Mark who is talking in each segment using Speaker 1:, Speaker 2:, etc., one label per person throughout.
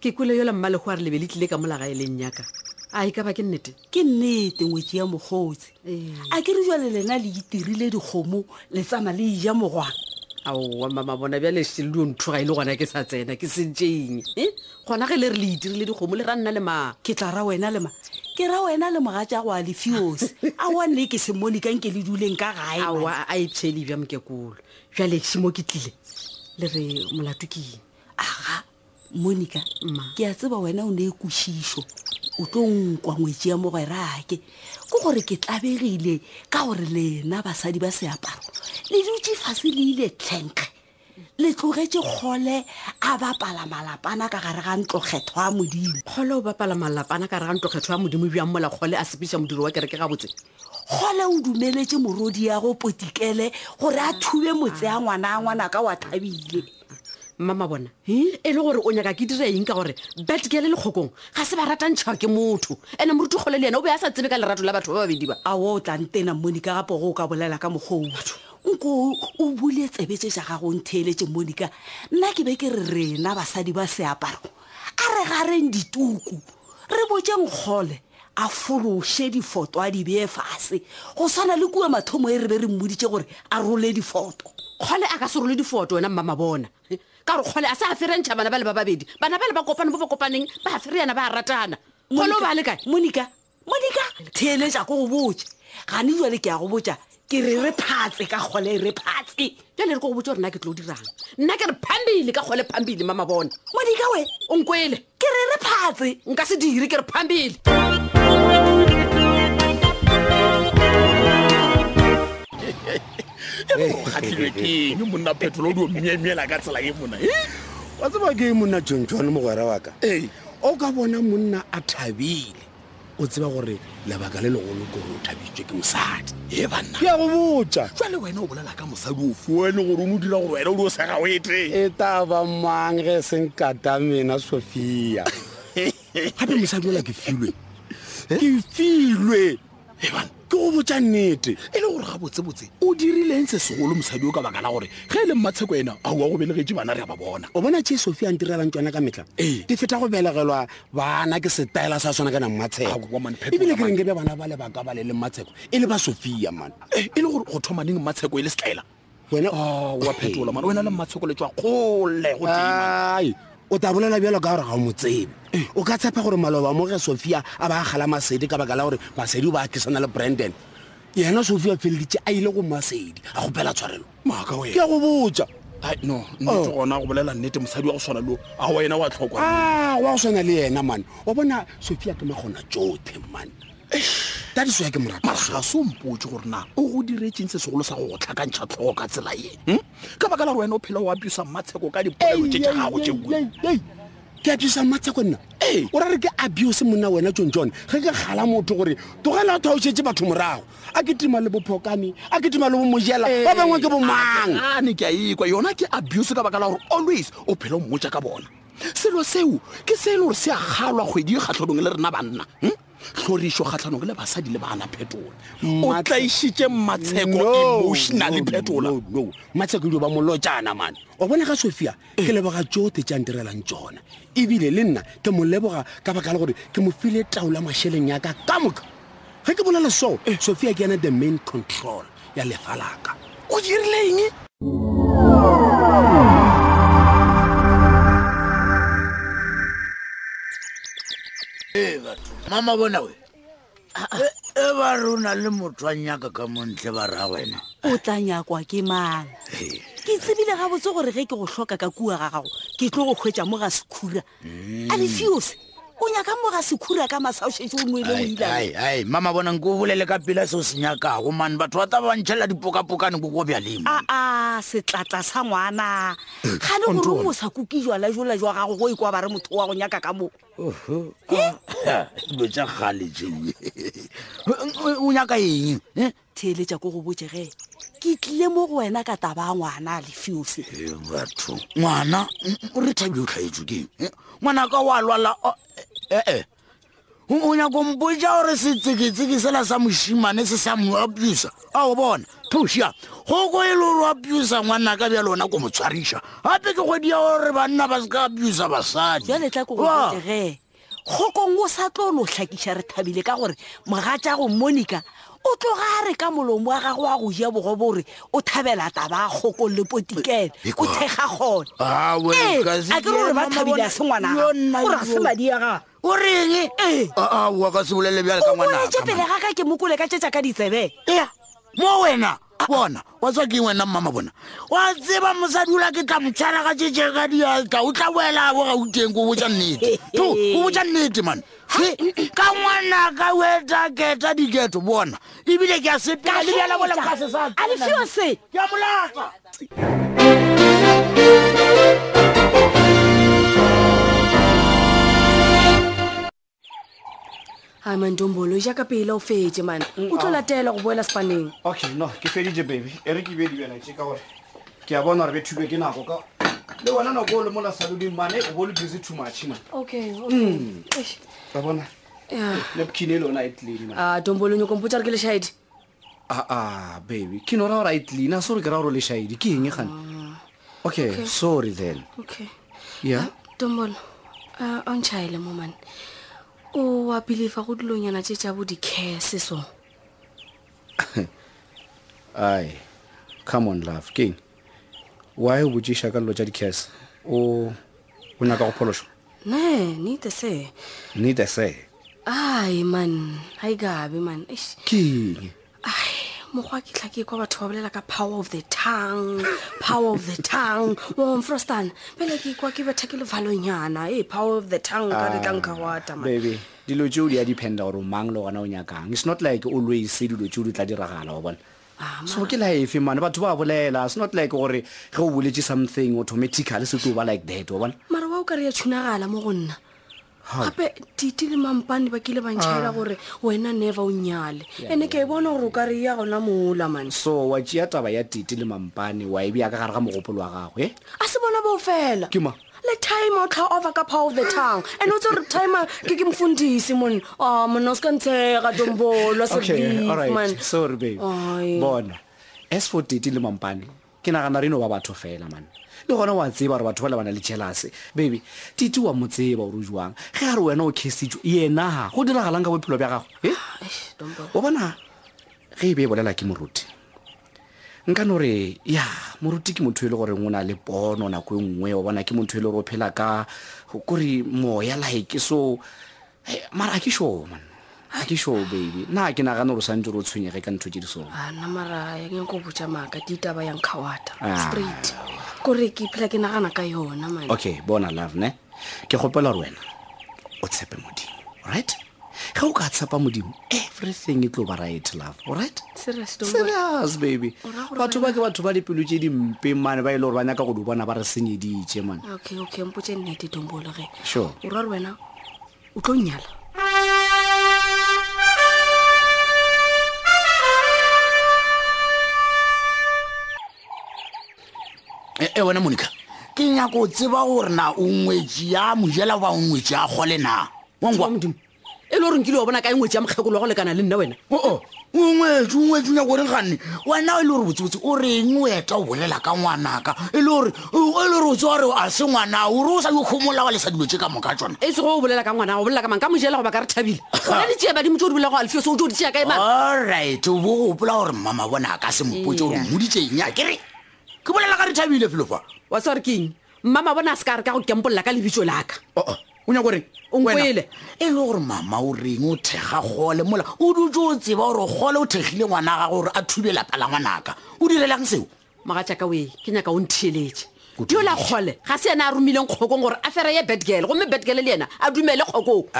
Speaker 1: ke
Speaker 2: kwele yola mmalego a re lebe le tlile ka molaga e leng yaka a e ka ba ke nnete
Speaker 3: ke nnete ngwetsi ya mokgotsi
Speaker 2: ee.
Speaker 3: a ke re jale lena le itirile dikgomo le tsama le ija mogwana
Speaker 2: aowa mama bona bjale selio nthoga e le gona ke sa tsena ke sentšeng e gona ge le re le itirile dikgomo le ra nna le ma
Speaker 3: ke tla ra wena lema ke ra wena le moga tša go a lefiose a wa nne ke semone ka nke le duleng ka gae
Speaker 2: aowa a e pšhele bja mokekolo bjale šimo ke tlile le re molato ke eng
Speaker 3: aga monica ke a tseba wena o ne e kwešišo o tlo nkwa ngwetsi ya mogwerake ke gore ke tlabegile ka gore lena basadi ba seaparo le dutse fase le ile tlhenkge le tlogetše kgole a bapala malapana ka gare ga ntlokgetho ya modimo
Speaker 2: kgole o bapala malapana ka gare ga ntlokgetho ya modimo bjang mola kgole a sepiša modiro wa kereke gabotse
Speaker 3: kgole o dumeletše morodi ya go potikele gore a thube motse ya ngwana ya ngwana ka wa thabile
Speaker 2: mmama bona e le gore o nyaka ke dire eng ka gore betke le lekgokong ga se ba ratantšhwa ke motho ande moruti kgole le yena o be a sa tsebe ka lerato la batho ba babedi ba
Speaker 3: awo o tla ntena moni ka gapo go o ka bolela ka mokgong batho nko o bule tsebetse ja gago ntheeletse moni ka nna ke be ke re rena basadi ba seaparo a re gareng dituku re botseng kgole a fološe difoto a di bee fase go swana le kua mathomo e re be re mmoditše gore a role difoto
Speaker 2: kgole a ka se role difoto wena mmama bona ka gore kgole a se a ferentšha bana ba le ba babedi bana ba le ba kopane mo ba kopaneng ba fereyana ba ratana kgole o ba le kae
Speaker 3: monika monika theeletša ko go botse gane jale ke ya go botsa ke re re phatse ka kgole re phatse
Speaker 2: jale re ko go botse gore na ke tlo dirang nna ke re phambile ka kgole phambile mama bona
Speaker 3: modikawe
Speaker 2: o nkwele
Speaker 3: ke re re phatse
Speaker 2: nka se dire ke re phambile
Speaker 4: gatlhilwe keng monna phetolo di o mmiemeela ka tsela e mona eh?
Speaker 5: wa tseba ke monna john john mogwera wa ka o ka bona monna a thabile o tseba gore lebaka le legolo kore o thabitswe ke mosadi
Speaker 4: e banna
Speaker 5: ke ya go botsa
Speaker 4: jale wena o bolela ka mosadi o foene gore o ne o dira gore wena o di o sega o ete
Speaker 5: e taba mang ge e seng kata mena sophia gape mosadi ola ke filwe eh? ke filwe
Speaker 4: e banna
Speaker 5: ke go botša nnete
Speaker 4: e le gore gabotsebotse o dirileng se segolo mosadi o ka baka la gore ge e le mmatsheko ena a oa go belegetše bana re a ba bona
Speaker 5: o bona tše sofi a ntirela ntswana ka metla
Speaker 4: ee.
Speaker 5: ke feta go belegelwa bana ke setaela sa swana ka na mmatshekoebile ke reng ke be bana ba lebaka ba le le mmatsheko e le ba sofia man
Speaker 4: eh, e le gore go thoma neng mmatsheko e le setaela
Speaker 5: wena oh,
Speaker 4: wa phetola mane wena le mmatshokoletso a kgole go
Speaker 5: ai o ta bolela bjalo ka gore ga o mo tsebe eh. o ka tshepa gore maloba mo ge sophia a ba gala masedi ka baka la gore masedi o ba akisana le brandon yena sophia feleditse a ile go masedi a gopela tshwarelo
Speaker 4: maaka wena
Speaker 5: ke go botsa
Speaker 4: no nnete
Speaker 5: oh.
Speaker 4: gona go bolela nnete mosadi wa go swana leo a wena wa tlhokwa
Speaker 5: a ah, wa go swana le yena mane wa bona sophia ke magona tsotlhe mane ka diso ya ke morato
Speaker 4: mara ga se o mpotse gore na o go diretseng se segolo sa go go tlhakantšha tlhogo ka tsela ye hm? ka baka la gore wena o phela o abusa mmatsheko ka dipolelo tse tša gago tše bue
Speaker 5: ke abusa mmatsheko nna
Speaker 4: ee.
Speaker 5: o ra re ke abuse monna wena john john ge ke gala motho gore tlogela tho a o šetse batho morago a ke tima le bophokane a ke tima le bomojela ee. ba bangwe ke bomang
Speaker 4: ane ke a ekwa yona ke abuse ka baka la gore always o phela o mmotsa ka bona selo seo ke se e le gore se a kgalwa kgwedi e kgatlhodong le rena banna hm? tlhorišo kgatlhanong le basadi le bana phetola o tlaišitše
Speaker 5: matsheko
Speaker 4: emotionally phetola
Speaker 5: matsheko dio ba molotšana mane o bona ga sophia eh. ke leboga tsote tša ntirelang tsona ebile le nna ke mo leboga ka baka le gore ke mo file taola mašeleng ya ka ka moka ge ke bolela so eh. sophia ke yena the main control ya lefa laka
Speaker 4: o dirileng ee,
Speaker 6: mama bona we e ba re o na le motho a nyaka ka montle ba ra wena
Speaker 3: o tla nyakwa ke mang ke tsebile gabotse gore ge ke go hloka ka kua ga gago ke tlo go hwetša mo ga sekhura a refuse o nyaka moga sekhura ka masa o šetse o nwele
Speaker 6: o ilae mama bonang ko bolele ka pela se o se nyakago mane batho ba taba ba ntšhelela dipokapokane ko ko bjalemo
Speaker 3: aa setlatla sa ngwana eh, ga le gore o sa kuke jwala jola jwa gago go ikwa ba re motho wa go nyaka ka moo
Speaker 6: dilo tsa gale jee o nyaka eng eh?
Speaker 3: theeletša ko go botse ge ke tlile mo go wena ka taba ya ngwana a lefiofe
Speaker 6: ee, batho ngwana re thabi o tlhaetswe keng eh, ngwana ka wa lwala ee eh, o nyako mpoja gore setseketseke sela sa mošimane se sa mo abusa a o bona thosia go ko e le gore o abusa ngwana ka bja lona ko motshwariša gape ke kgwedi ya gore banna ba se ka abusa basadi
Speaker 3: jaletlakogotege kgokong o sa tlo lo hlakiša re thabile ka gore mogatšago monica o tloga a re ka molomo wa gago wa go ja bogo bore o thabela taba a kgoko le potikele o thekga gone ee a ke gore ba thabile a se ngwana o ra se madi ya gago
Speaker 6: o reng
Speaker 3: ee o boletše pele ga ka ke mokole ka tšetša ka ditsebe
Speaker 6: ea mo wena bona wa tswa ke wena mmama bona wa tseba mosadi ola ke tla motshwara ka tšetše ka diatla o tla boela bo ga uteng ko botsa nnete to ko botsa nnete mane ka ngwana ka weta keta diketo bona ebile ke a sepela le bjala bola ka se sa
Speaker 3: a lefio se
Speaker 6: ke a molata
Speaker 7: a mandombolo ja ka pele o fetse mane mm, o tlo oh. latela go boela sepaneng
Speaker 8: okay no ke feditse baby e re ke bedi bjana tse ka gore ke a bona gore be thube ke nako ka le bona nako o le mola saloding mane o bo le busy too much ma
Speaker 7: okay
Speaker 8: mm. ra bona le bkine le ona e tledi ma
Speaker 7: a ah, dombolo nyoko mpotsa re ke leshadi
Speaker 8: aa ah, ah, baby ke no ra gore a e tlina sore ke ra gore o lešaedi ke eng gane ah, okay sorry then
Speaker 7: okay
Speaker 8: yeah
Speaker 7: tombolo uh, o ntšhaele mo mane o apelefa go dilonyana tše tša bo dicase so
Speaker 8: ai come on love keng why o botšiša ka lelo tša dicase o nyaka go phološwa
Speaker 7: ne nite se
Speaker 8: nite se
Speaker 7: ai man ga e kabe man
Speaker 8: keng
Speaker 7: mokgwa ke tlha ke kwa batho ba bolela ka power of the tongue power of the tongue won frostan pele ke kwa ke betha ke levalonyana e power of the tongue ka re tlang ka ah, wata
Speaker 8: baby dilo tseo di a dependa gore mang le gona o nyakang it's not like always se dilo tseo di tla diragala wa bona
Speaker 7: ah,
Speaker 8: so ke la efe mane batho ba bolela it's not like gore ge o boletse something automatically se tlo ba like that wa bona
Speaker 7: mara wa o ka re ya tshunagala mo go nna gape titi le mampane ba kile bantšhaela ah. gore wena never o nyale ene ke e bona gore o ka re ya gona moola mane
Speaker 8: so wa tšea taba ya titi le mampane wa e bja ka gare ga mogopolo wa gago e
Speaker 7: a se bona boo fela
Speaker 8: ke ma
Speaker 7: le time o tlha over ka power of the tongue and o tse gore time ke ke mfundisi mon a ah, monna o se ka ntshega dombolo sebeman
Speaker 8: sorry babe bona as for titi le mampane ke nagana re no ba batho fela man le gona wa tseba gore batho ba lebana le jelase bebe tite wa mo tseba gore o jwang ge a re wena o khesitso yenaga go diragalang ka bophelo bja gago e o bona ge e be e bolela ke moruti nka no re ya moruti ke motho e le goreng o na le pono nako e nngwe o bona ke motho e le gore o phela ka kore moya laeke so Hey, mara a ke sure man a ke sure baby na ke nagane gore santse re o tshwenyege ka ntho tse di sone
Speaker 7: ana mara ya ke nko botsa maaka ke itaba yang kgawata
Speaker 8: Ah.
Speaker 7: straight kore ke phela ke nagana ka yona mane
Speaker 8: okay bona love ne ke gopela gore wena o tshepe modimo right ge o ka tshepa modimo everything e tlo ba right love right
Speaker 7: serious don't worry.
Speaker 8: serious baby
Speaker 7: O ra gore
Speaker 8: batho ba ke batho ba dipelo tse dimpe mane ba e le gore ba nyaka go di bona ba re senyeditše mane
Speaker 7: okay okay mpotse nnete tombolo ge
Speaker 8: Sure.
Speaker 7: o ra gore wena o tlo nyala
Speaker 6: e eh, eh, wena monica ke nyako o tseba gore na o ngwetsi ya mojela ba o ngwetsi ya kgole na
Speaker 7: e le gore nkile wa bona ka e ngwetsi ya mokgekolo wa go lekana le nna wena
Speaker 6: oo o ngwetso o ngwetso nyako reng ganne wena e le gore botsebotse o reng o eta o bolela ka ngwanaka e le gore e le gore o tsewa gore a se ngwana o re o sa yo kgomola wa lesa dilo tse ka moka tsona
Speaker 7: e sego o bolela ka ngwana go bolela ka mang ka mojela goba ka re thabile gona di tšea badimo tse o di bolela go alfio se o tse o di tšea kae mang
Speaker 6: allright o bo gopola gore mmama bona a ka se mopotse gore mmoditseng a kere ke bolela ka re thabile felofa
Speaker 7: wa sa re keng mmama bona a se ka re ka go kempolola ka lebitso laka
Speaker 6: oh, oh. o nyako reng
Speaker 2: onkwele
Speaker 6: e le gore mama o reng o thega gole mola o dutse o tseba gore gole o thegile ngwana ga gore a thube lapa la ngwanaka o direlang seo
Speaker 2: maga jaaka oe ke nyaka o ntheeletse yola kgole ga se ena a romileng kgokong gore a fere ye betgele gomme betgele le yena a dumele kgokong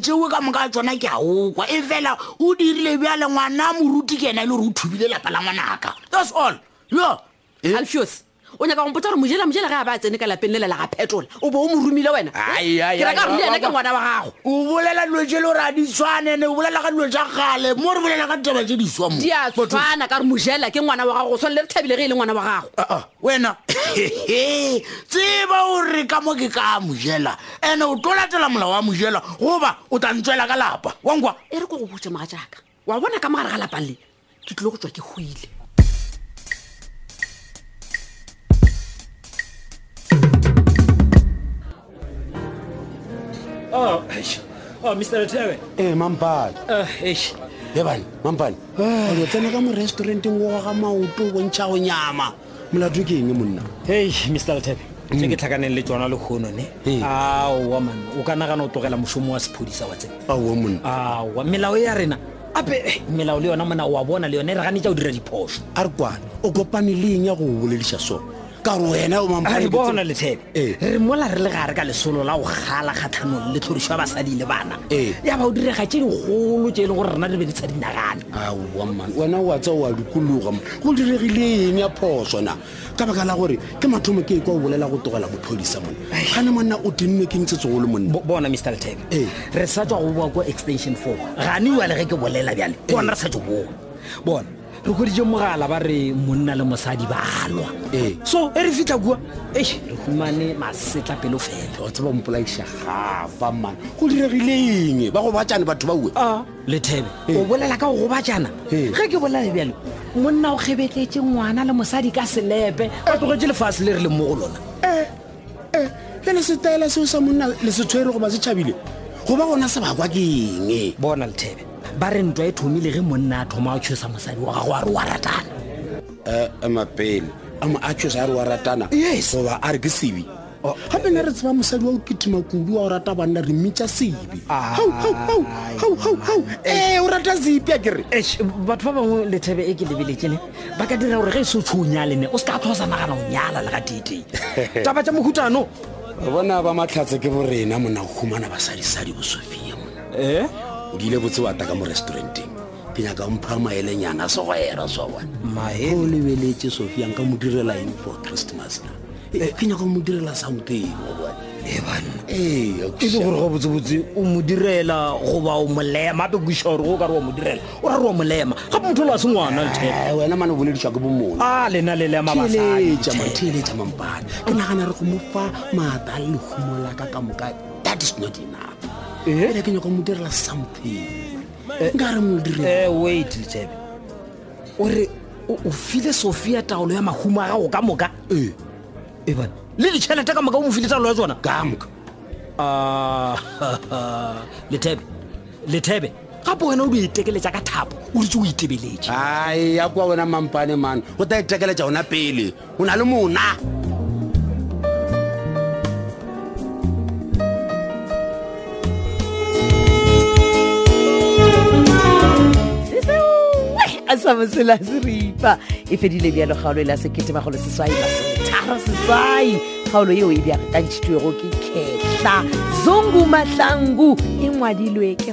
Speaker 6: jewe ka moka tsona ke a okwa e fela o dirile bjale ngwana moruti ke ena e le gore o thubile lapa la ngwanaka that's all yo
Speaker 2: alfios o nyaka gompotsa gore mojela mojela ge a ba a tsene ka lapeng le lela ga phetola o bo o mo romile wena ke
Speaker 6: reka
Speaker 2: gore le ena ke ngwana wa gago
Speaker 6: o bolela dilo tse le gore a di tshwane ne o bolela ka dilo tsa gale mo re bolela ka ditaba tse di swa mo
Speaker 2: di a tshwana ka gore mojela ke ngwana wa gago go tshwane le re thabile ge e le ngwana wa gago
Speaker 6: ah, ah, wena tseba o re ka mo ke ka mojela ene o tlo latela molao wa mojela goba o tla ntswela ka lapa wankwa
Speaker 2: e re ko go botse maga jaaka wa bona ka mogare ga lapang le ke tlile go tswa ke hwile
Speaker 9: Oh, eish. oh, Mr. Letebe.
Speaker 5: ee mampane
Speaker 9: Uh, eish.
Speaker 5: lebane mampane o tsena ka mo restauranteng go goga maoto o bontšhago nyama molato ke eng monna
Speaker 9: hey mr ltebe mm. tse ke tlhakaneng le tsona le kgono
Speaker 5: ne
Speaker 9: aowa man o ka nagana o tlogela mošomo wa sephodisa wa tsena
Speaker 5: aowa monna
Speaker 9: aowa melao e ya rena ape eh, melao le yona mona wa bona le yone e re gane tsa o dira diphoso
Speaker 5: a re kwana o kopane le eng ya go o bolediša sone ka gore wena o
Speaker 9: mampaa
Speaker 5: le
Speaker 9: tshebe
Speaker 5: ee.
Speaker 9: re mola re le gare ka lesolo la go gala kgatlhanong le tlhorišo ya basadi le bana
Speaker 5: ee.
Speaker 9: ya ba o direga tše digolo tše e leng gore rena re be di sa
Speaker 5: dinagane aoamman wena wa tsa wa dikologa go diregile eng ya phoso na ka baka la gore ke mathomo ke kwa o bolela go togela bophodisa mone gane monna o tennwe ke ntsetsegolo monna
Speaker 9: bona mr lteng
Speaker 5: ee.
Speaker 9: re sa tswa go boa ko extension four gane wa le ge ke bolela bjale ke ona re sa tswa boa bona re kgweditše mogala ba re monna le mosadi ba lwa
Speaker 5: ee.
Speaker 9: so e re fitlha kua e re humane masetla pelo fela
Speaker 5: o tseba mpolaiša gapa man go diregileng ba gobatšane batho ba ue
Speaker 9: a lethebe ee. o bolela ka go gobatšana
Speaker 5: ee.
Speaker 9: ge ke bolela bjalo monna o kgebetletše ngwana le mosadi ka selepe ba tlogetse lefase le re leng mo go lona
Speaker 5: eh, bjale setaela seo sa monna le se tshwere goba se tšhabile goba gona se bakwa ke eng
Speaker 9: bona lethebe ba re ntwa e thomile ge monna a thoma a tshosa mosadi wa gago a re wa ratana
Speaker 5: eh, emapele a mo a tshosa a re wa ratana goba a re ke sebe oh. gape ne re tseba mosadi wa o ketima kudu wa o rata banna re mmitsa sebe ee o rata zipi a kere
Speaker 9: batho ba bangwe lethebe e ke lebeletsene ba ka dira gore ge e se o tsho o nyale ne o se ka tlhosa nagana o nyala le ga tete taba tsa mohutano
Speaker 5: bona ba matlhatse ke borena mona go humana basadisadi bosofia mona
Speaker 9: e
Speaker 5: o dile botse wa taka mo restauranteng ke nyaka mpha maelenyana segwera
Speaker 9: sowa
Speaker 5: o lebeletse sofia nka mo direla eng for christmas na eh, ke nyaka mo direla something
Speaker 9: e le gore ga botsebotse o mo direla goba o molema ape kuša gore o ka re wa mo direla o ra re wa molema gape motho la se ngwana lthe
Speaker 5: eh, wena mane o boledišwa ke bomone
Speaker 9: a lena le
Speaker 5: lematheeletša mampane ke nagana re go mo fa maata le lehumo la ka ka moka that is not enough eh? ela ke nyaka mo direla something nka re mo direla
Speaker 9: wait letsebe o re o file sofia taolo ya mahumo a gago ka moka
Speaker 5: ee
Speaker 9: eba le ditšhelete ka moka o mo file taolo ya tsona
Speaker 5: ka moka
Speaker 9: ah, lethebe lethebe gape wena o di itekeletša ka thapo o ditse o itebeletše
Speaker 5: ai ya kwa wena mampane mane o ta itekeletša ona pele o na le mona
Speaker 1: a sa mosela se ripa e fedile bjalo kgaolo e la sekete magolo seswai masometharo seswai kgaolo yeo e bjagakantšhitwego ke khetla zongu mahlangu e ngwadilwe ke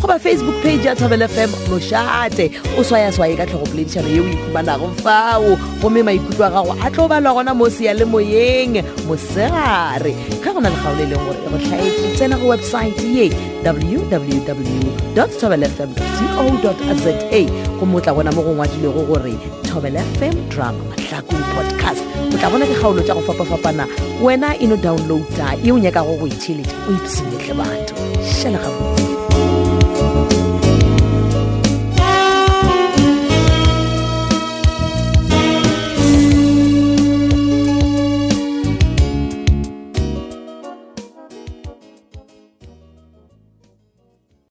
Speaker 1: goba facebook page ya thobel fm mošate o swayaswaye ka tlhogopoledišano ye o ikhumanago fao gomme maikutlo a gago a tlo balwa gona mo seya le moyeng mosegare ge go na le kgaolo e leng gore e go tlhaetse tsena go website ye www tobelfm co za go motla gona mo go ngwadilego gore thobela fm drama mahlakong podcast o tla bona dikgaolo tša go fapafapana wena e no downloada e o nyakago go itheletša o ipshenyege batho šala gabotse